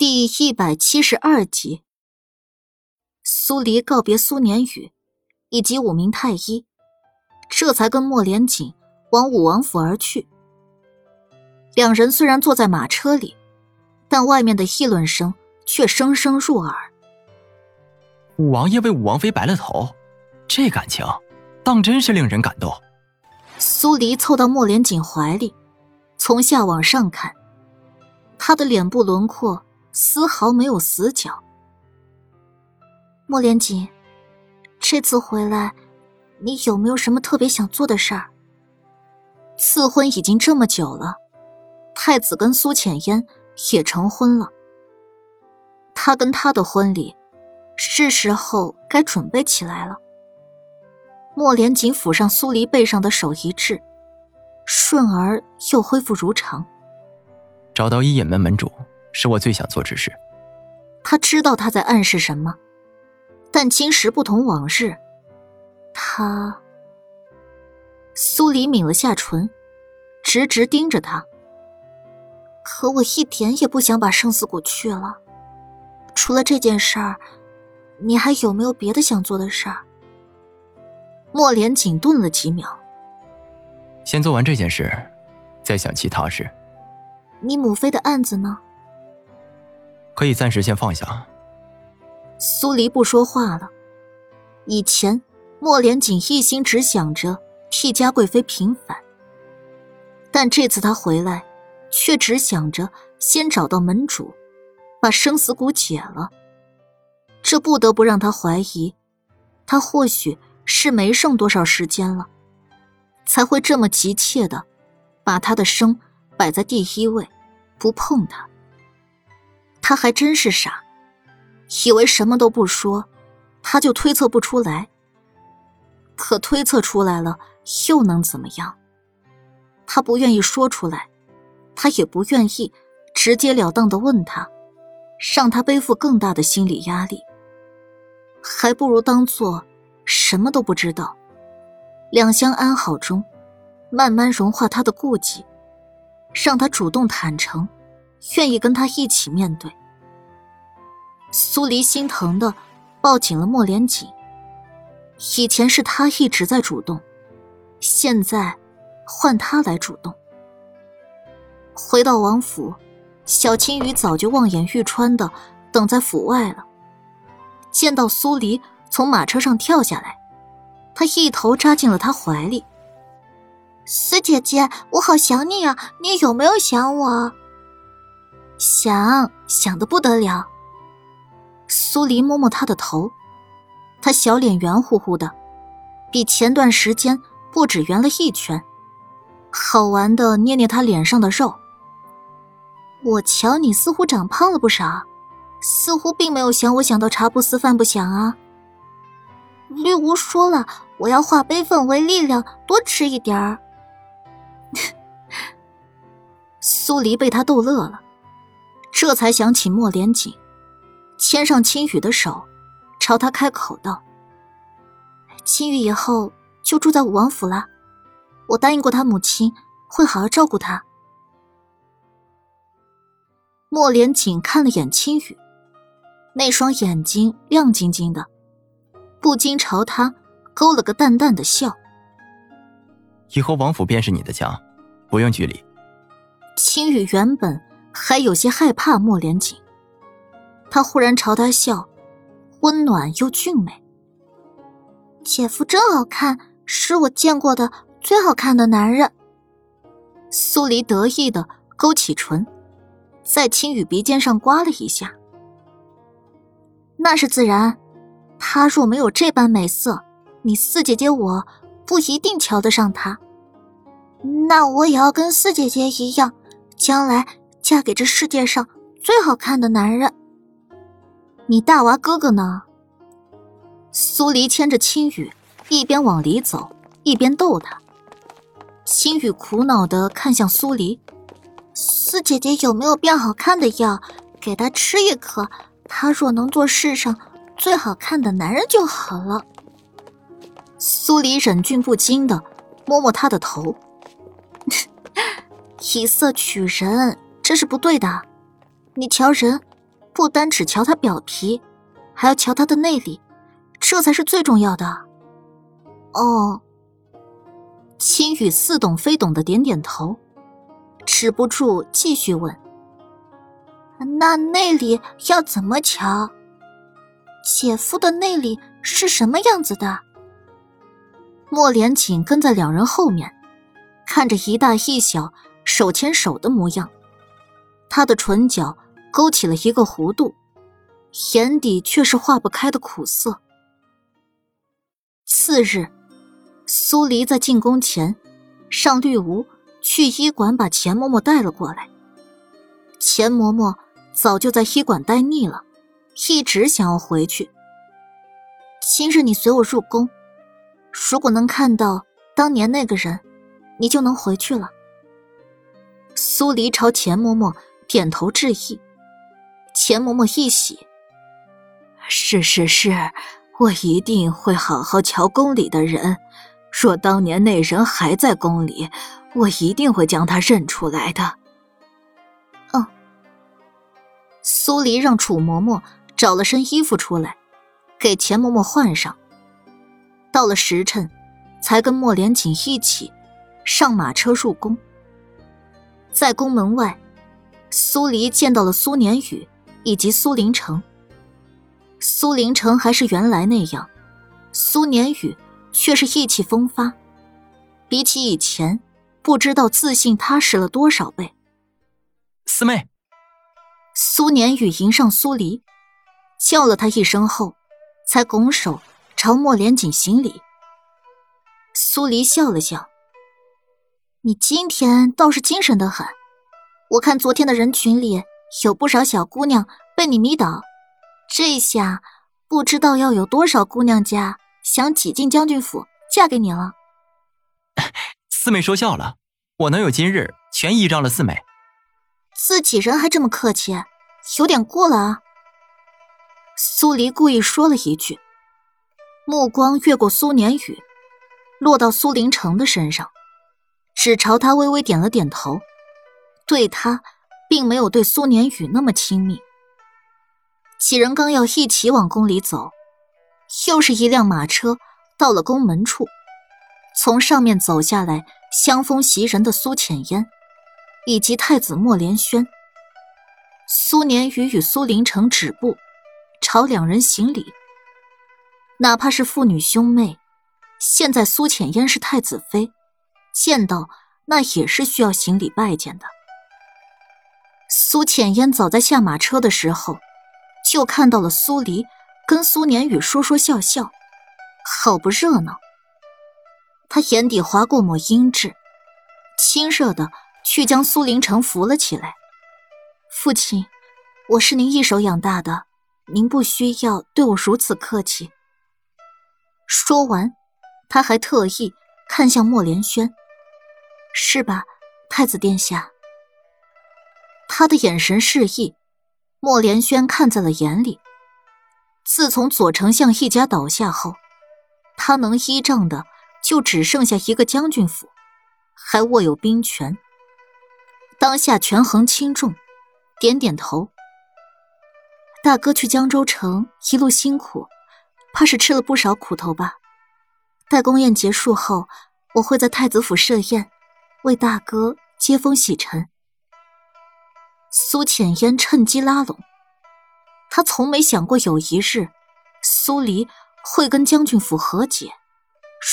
第一百七十二集，苏黎告别苏年宇以及五名太医，这才跟莫连锦往武王府而去。两人虽然坐在马车里，但外面的议论声却声声入耳。五王爷为五王妃白了头，这感情，当真是令人感动。苏黎凑到莫连锦怀里，从下往上看，他的脸部轮廓。丝毫没有死角。莫连锦，这次回来，你有没有什么特别想做的事儿？赐婚已经这么久了，太子跟苏浅烟也成婚了，他跟他的婚礼，是时候该准备起来了。莫连锦抚上苏黎背上的手一滞，顺而又恢复如常。找到一眼门门主。是我最想做之事。他知道他在暗示什么，但今时不同往日。他，苏黎抿了下唇，直直盯着他。可我一点也不想把生死谷去了。除了这件事儿，你还有没有别的想做的事儿？莫莲紧顿了几秒，先做完这件事，再想其他事。你母妃的案子呢？可以暂时先放下。苏黎不说话了。以前，莫连锦一心只想着替嘉贵妃平反，但这次他回来，却只想着先找到门主，把生死谷解了。这不得不让他怀疑，他或许是没剩多少时间了，才会这么急切的把他的生摆在第一位，不碰他。他还真是傻，以为什么都不说，他就推测不出来。可推测出来了，又能怎么样？他不愿意说出来，他也不愿意直截了当的问他，让他背负更大的心理压力。还不如当做什么都不知道，两相安好中，慢慢融化他的顾忌，让他主动坦诚，愿意跟他一起面对。苏黎心疼的抱紧了莫连锦。以前是他一直在主动，现在换他来主动。回到王府，小青鱼早就望眼欲穿的等在府外了。见到苏黎从马车上跳下来，他一头扎进了他怀里。苏姐姐，我好想你啊！你有没有想我？想，想的不得了。苏黎摸摸他的头，他小脸圆乎乎的，比前段时间不止圆了一圈。好玩的捏捏他脸上的肉。我瞧你似乎长胖了不少，似乎并没有想我想到茶不思饭不想啊。绿芜说了，我要化悲愤为力量，多吃一点儿。苏黎被他逗乐了，这才想起莫连锦。牵上青雨的手，朝他开口道：“青雨以后就住在武王府了，我答应过他母亲会好好照顾他。”莫连锦看了眼青雨，那双眼睛亮晶晶的，不禁朝他勾了个淡淡的笑。以后王府便是你的家，不用拘礼。青雨原本还有些害怕莫连锦。他忽然朝他笑，温暖又俊美。姐夫真好看，是我见过的最好看的男人。苏黎得意的勾起唇，在青雨鼻尖上刮了一下。那是自然，他若没有这般美色，你四姐姐我不一定瞧得上他。那我也要跟四姐姐一样，将来嫁给这世界上最好看的男人。你大娃哥哥呢？苏黎牵着青雨，一边往里走，一边逗他。青雨苦恼的看向苏黎：“四姐姐有没有变好看的药，给他吃一颗？他若能做世上最好看的男人就好了。”苏黎忍俊不禁的摸摸他的头：“ 以色取人，这是不对的。你瞧人。”不单只瞧他表皮，还要瞧他的内里，这才是最重要的。哦，青羽似懂非懂的点点头，止不住继续问：“那内里要怎么瞧？姐夫的内里是什么样子的？”莫连锦跟在两人后面，看着一大一小手牵手的模样，他的唇角勾起了一个弧度，眼底却是化不开的苦涩。次日，苏黎在进宫前，上绿芜去医馆把钱嬷嬷带了过来。钱嬷嬷早就在医馆待腻了，一直想要回去。今日你随我入宫。如果能看到当年那个人，你就能回去了。苏黎朝钱嬷嬷点头致意，钱嬷嬷一喜：“是是是，我一定会好好瞧宫里的人。若当年那人还在宫里，我一定会将他认出来的。”嗯。苏黎让楚嬷嬷找了身衣服出来，给钱嬷嬷换上。到了时辰，才跟莫连锦一起上马车入宫。在宫门外，苏黎见到了苏年宇以及苏林城。苏林城还是原来那样，苏年宇却是意气风发，比起以前，不知道自信踏实了多少倍。四妹，苏年宇迎上苏黎，叫了他一声后，才拱手。朝莫连锦行礼，苏黎笑了笑：“你今天倒是精神的很。我看昨天的人群里有不少小姑娘被你迷倒，这下不知道要有多少姑娘家想挤进将军府嫁给你了。”四妹说笑了，我能有今日，全依仗了四妹。自己人还这么客气，有点过了啊。苏黎故意说了一句。目光越过苏年宇，落到苏林城的身上，只朝他微微点了点头，对他，并没有对苏年宇那么亲密。几人刚要一起往宫里走，又是一辆马车到了宫门处，从上面走下来，香风袭人的苏浅烟，以及太子莫连轩。苏年宇与苏林城止步，朝两人行礼。哪怕是父女兄妹，现在苏浅烟是太子妃，见到那也是需要行礼拜见的。苏浅烟早在下马车的时候，就看到了苏黎跟苏年宇说说笑笑，好不热闹。他眼底划过抹阴鸷，亲热的去将苏林城扶了起来。父亲，我是您一手养大的，您不需要对我如此客气。说完，他还特意看向莫连轩：“是吧，太子殿下？”他的眼神示意，莫连轩看在了眼里。自从左丞相一家倒下后，他能依仗的就只剩下一个将军府，还握有兵权。当下权衡轻重，点点头：“大哥去江州城一路辛苦。”怕是吃了不少苦头吧？待宫宴结束后，我会在太子府设宴，为大哥接风洗尘。苏浅烟趁机拉拢，他从没想过有一日，苏黎会跟将军府和解。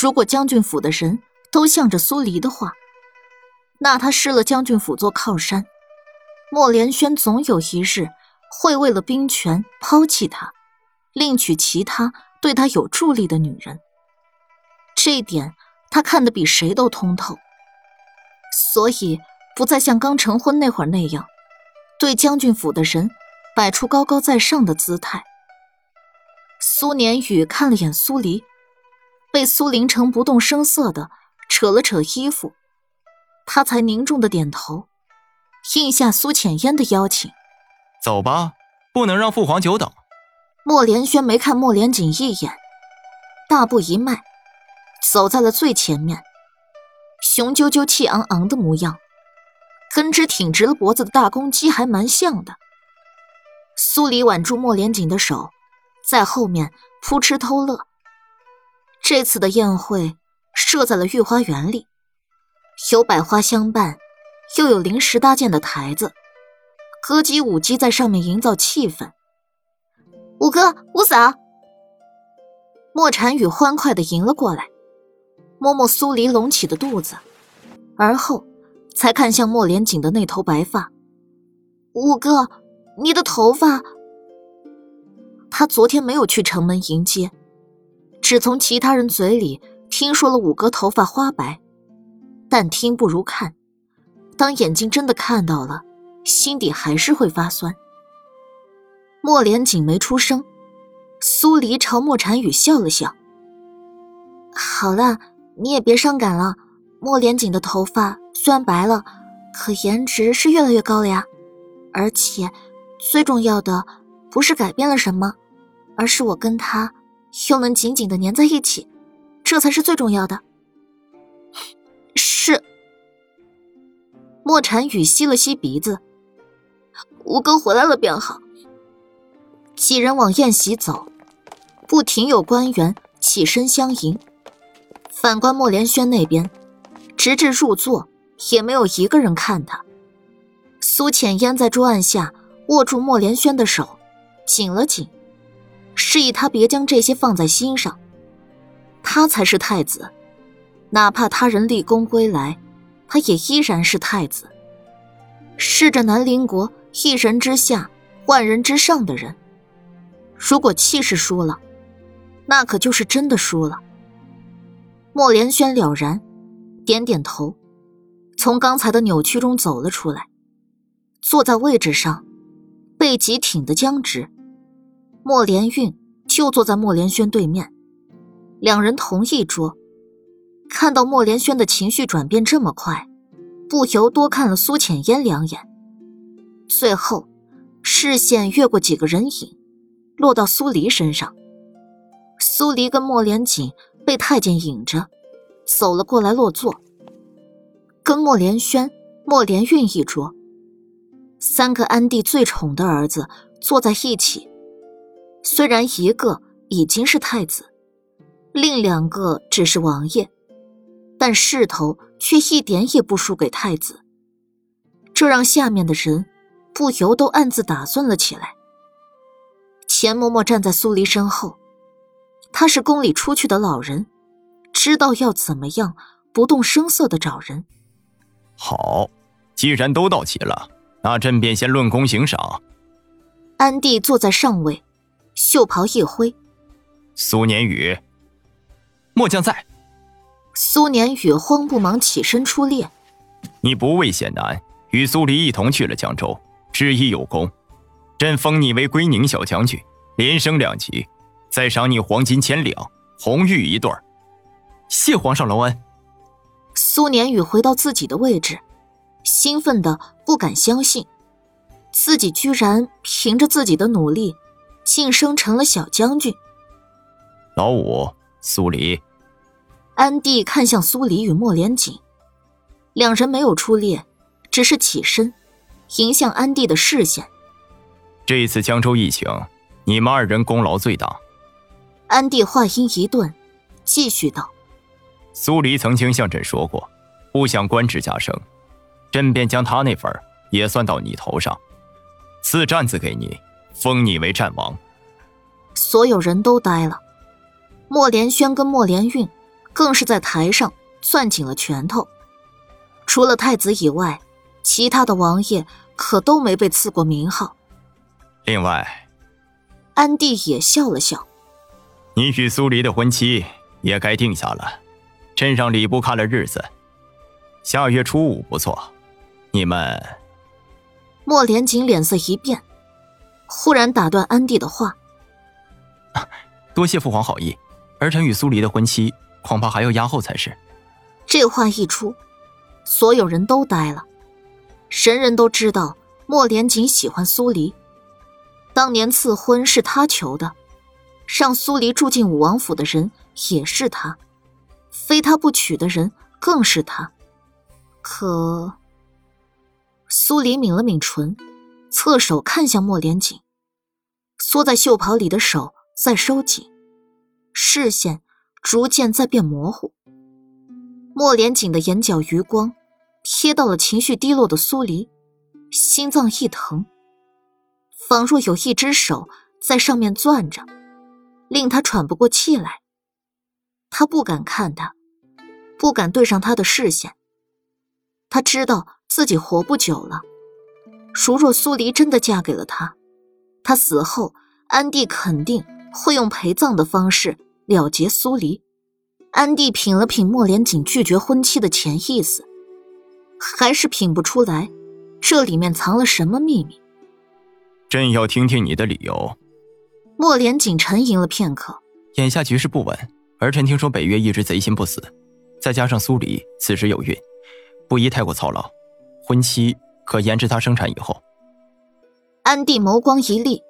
如果将军府的人都向着苏黎的话，那他失了将军府做靠山，莫连轩总有一日会为了兵权抛弃他。另娶其他对他有助力的女人，这一点他看得比谁都通透，所以不再像刚成婚那会儿那样，对将军府的人摆出高高在上的姿态。苏年宇看了眼苏黎，被苏林城不动声色的扯了扯衣服，他才凝重的点头，应下苏浅烟的邀请：“走吧，不能让父皇久等。”莫连轩没看莫连锦一眼，大步一迈，走在了最前面，雄赳赳、气昂昂的模样，跟只挺直了脖子的大公鸡还蛮像的。苏黎挽住莫连锦的手，在后面扑哧偷乐。这次的宴会设在了御花园里，有百花相伴，又有临时搭建的台子，歌姬舞姬在上面营造气氛。五哥、五嫂，莫禅雨欢快的迎了过来，摸摸苏黎隆起的肚子，而后才看向莫连锦的那头白发。五哥，你的头发……他昨天没有去城门迎接，只从其他人嘴里听说了五哥头发花白，但听不如看，当眼睛真的看到了，心底还是会发酸。莫连锦没出声。苏黎朝莫禅雨笑了笑。好了，你也别伤感了。莫连锦的头发虽然白了，可颜值是越来越高了呀。而且，最重要的不是改变了什么，而是我跟他又能紧紧的粘在一起，这才是最重要的。是。莫禅雨吸了吸鼻子。吴哥回来了便好。几人往宴席走。不停有官员起身相迎，反观莫连轩那边，直至入座也没有一个人看他。苏浅烟在桌案下握住莫连轩的手，紧了紧，示意他别将这些放在心上。他才是太子，哪怕他人立功归来，他也依然是太子，是这南陵国一人之下、万人之上的人。如果气势输了，那可就是真的输了。莫连轩了然，点点头，从刚才的扭曲中走了出来，坐在位置上，背脊挺得僵直。莫连运就坐在莫连轩对面，两人同一桌。看到莫连轩的情绪转变这么快，不由多看了苏浅烟两眼，最后视线越过几个人影，落到苏黎身上。苏黎跟莫连锦被太监引着走了过来落座，跟莫连轩、莫连运一桌，三个安帝最宠的儿子坐在一起。虽然一个已经是太子，另两个只是王爷，但势头却一点也不输给太子，这让下面的人不由都暗自打算了起来。钱嬷嬷站在苏黎身后。他是宫里出去的老人，知道要怎么样不动声色的找人。好，既然都到齐了，那朕便先论功行赏。安帝坐在上位，袖袍一挥：“苏年宇，末将在。”苏年宇慌不忙起身出列：“你不畏险难，与苏黎一同去了江州，知一有功。朕封你为归宁小将军，连升两级。”再赏你黄金千两，红玉一对谢皇上隆恩。苏年宇回到自己的位置，兴奋的不敢相信，自己居然凭着自己的努力晋升成了小将军。老五，苏黎。安帝看向苏黎与莫连锦，两人没有出列，只是起身迎向安帝的视线。这一次江州疫情，你们二人功劳最大。安帝话音一顿，继续道：“苏黎曾经向朕说过，不想官职加升，朕便将他那份也算到你头上，赐战子给你，封你为战王。”所有人都呆了，莫连轩跟莫连运更是在台上攥紧了拳头。除了太子以外，其他的王爷可都没被赐过名号。另外，安帝也笑了笑。你与苏黎的婚期也该定下了，朕让礼部看了日子，下月初五不错。你们，莫连锦脸色一变，忽然打断安帝的话：“多谢父皇好意，儿臣与苏黎的婚期恐怕还要压后才是。”这话一出，所有人都呆了。人人都知道莫连锦喜欢苏黎，当年赐婚是他求的。让苏黎住进武王府的人也是他，非他不娶的人更是他。可苏黎抿了抿唇，侧手看向莫连锦，缩在袖袍里的手在收紧，视线逐渐在变模糊。莫连锦的眼角余光瞥到了情绪低落的苏黎，心脏一疼，仿若有一只手在上面攥着，令他喘不过气来。他不敢看他，不敢对上他的视线。他知道自己活不久了。如若苏黎真的嫁给了他，他死后，安帝肯定会用陪葬的方式了结苏黎。安帝品了品莫连锦拒绝婚期的潜意思，还是品不出来这里面藏了什么秘密。朕要听听你的理由。莫连锦沉吟了片刻，眼下局势不稳，儿臣听说北岳一直贼心不死，再加上苏里此时有孕，不宜太过操劳，婚期。可延迟她生产以后。安帝眸光一厉，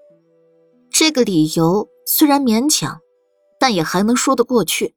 这个理由虽然勉强，但也还能说得过去。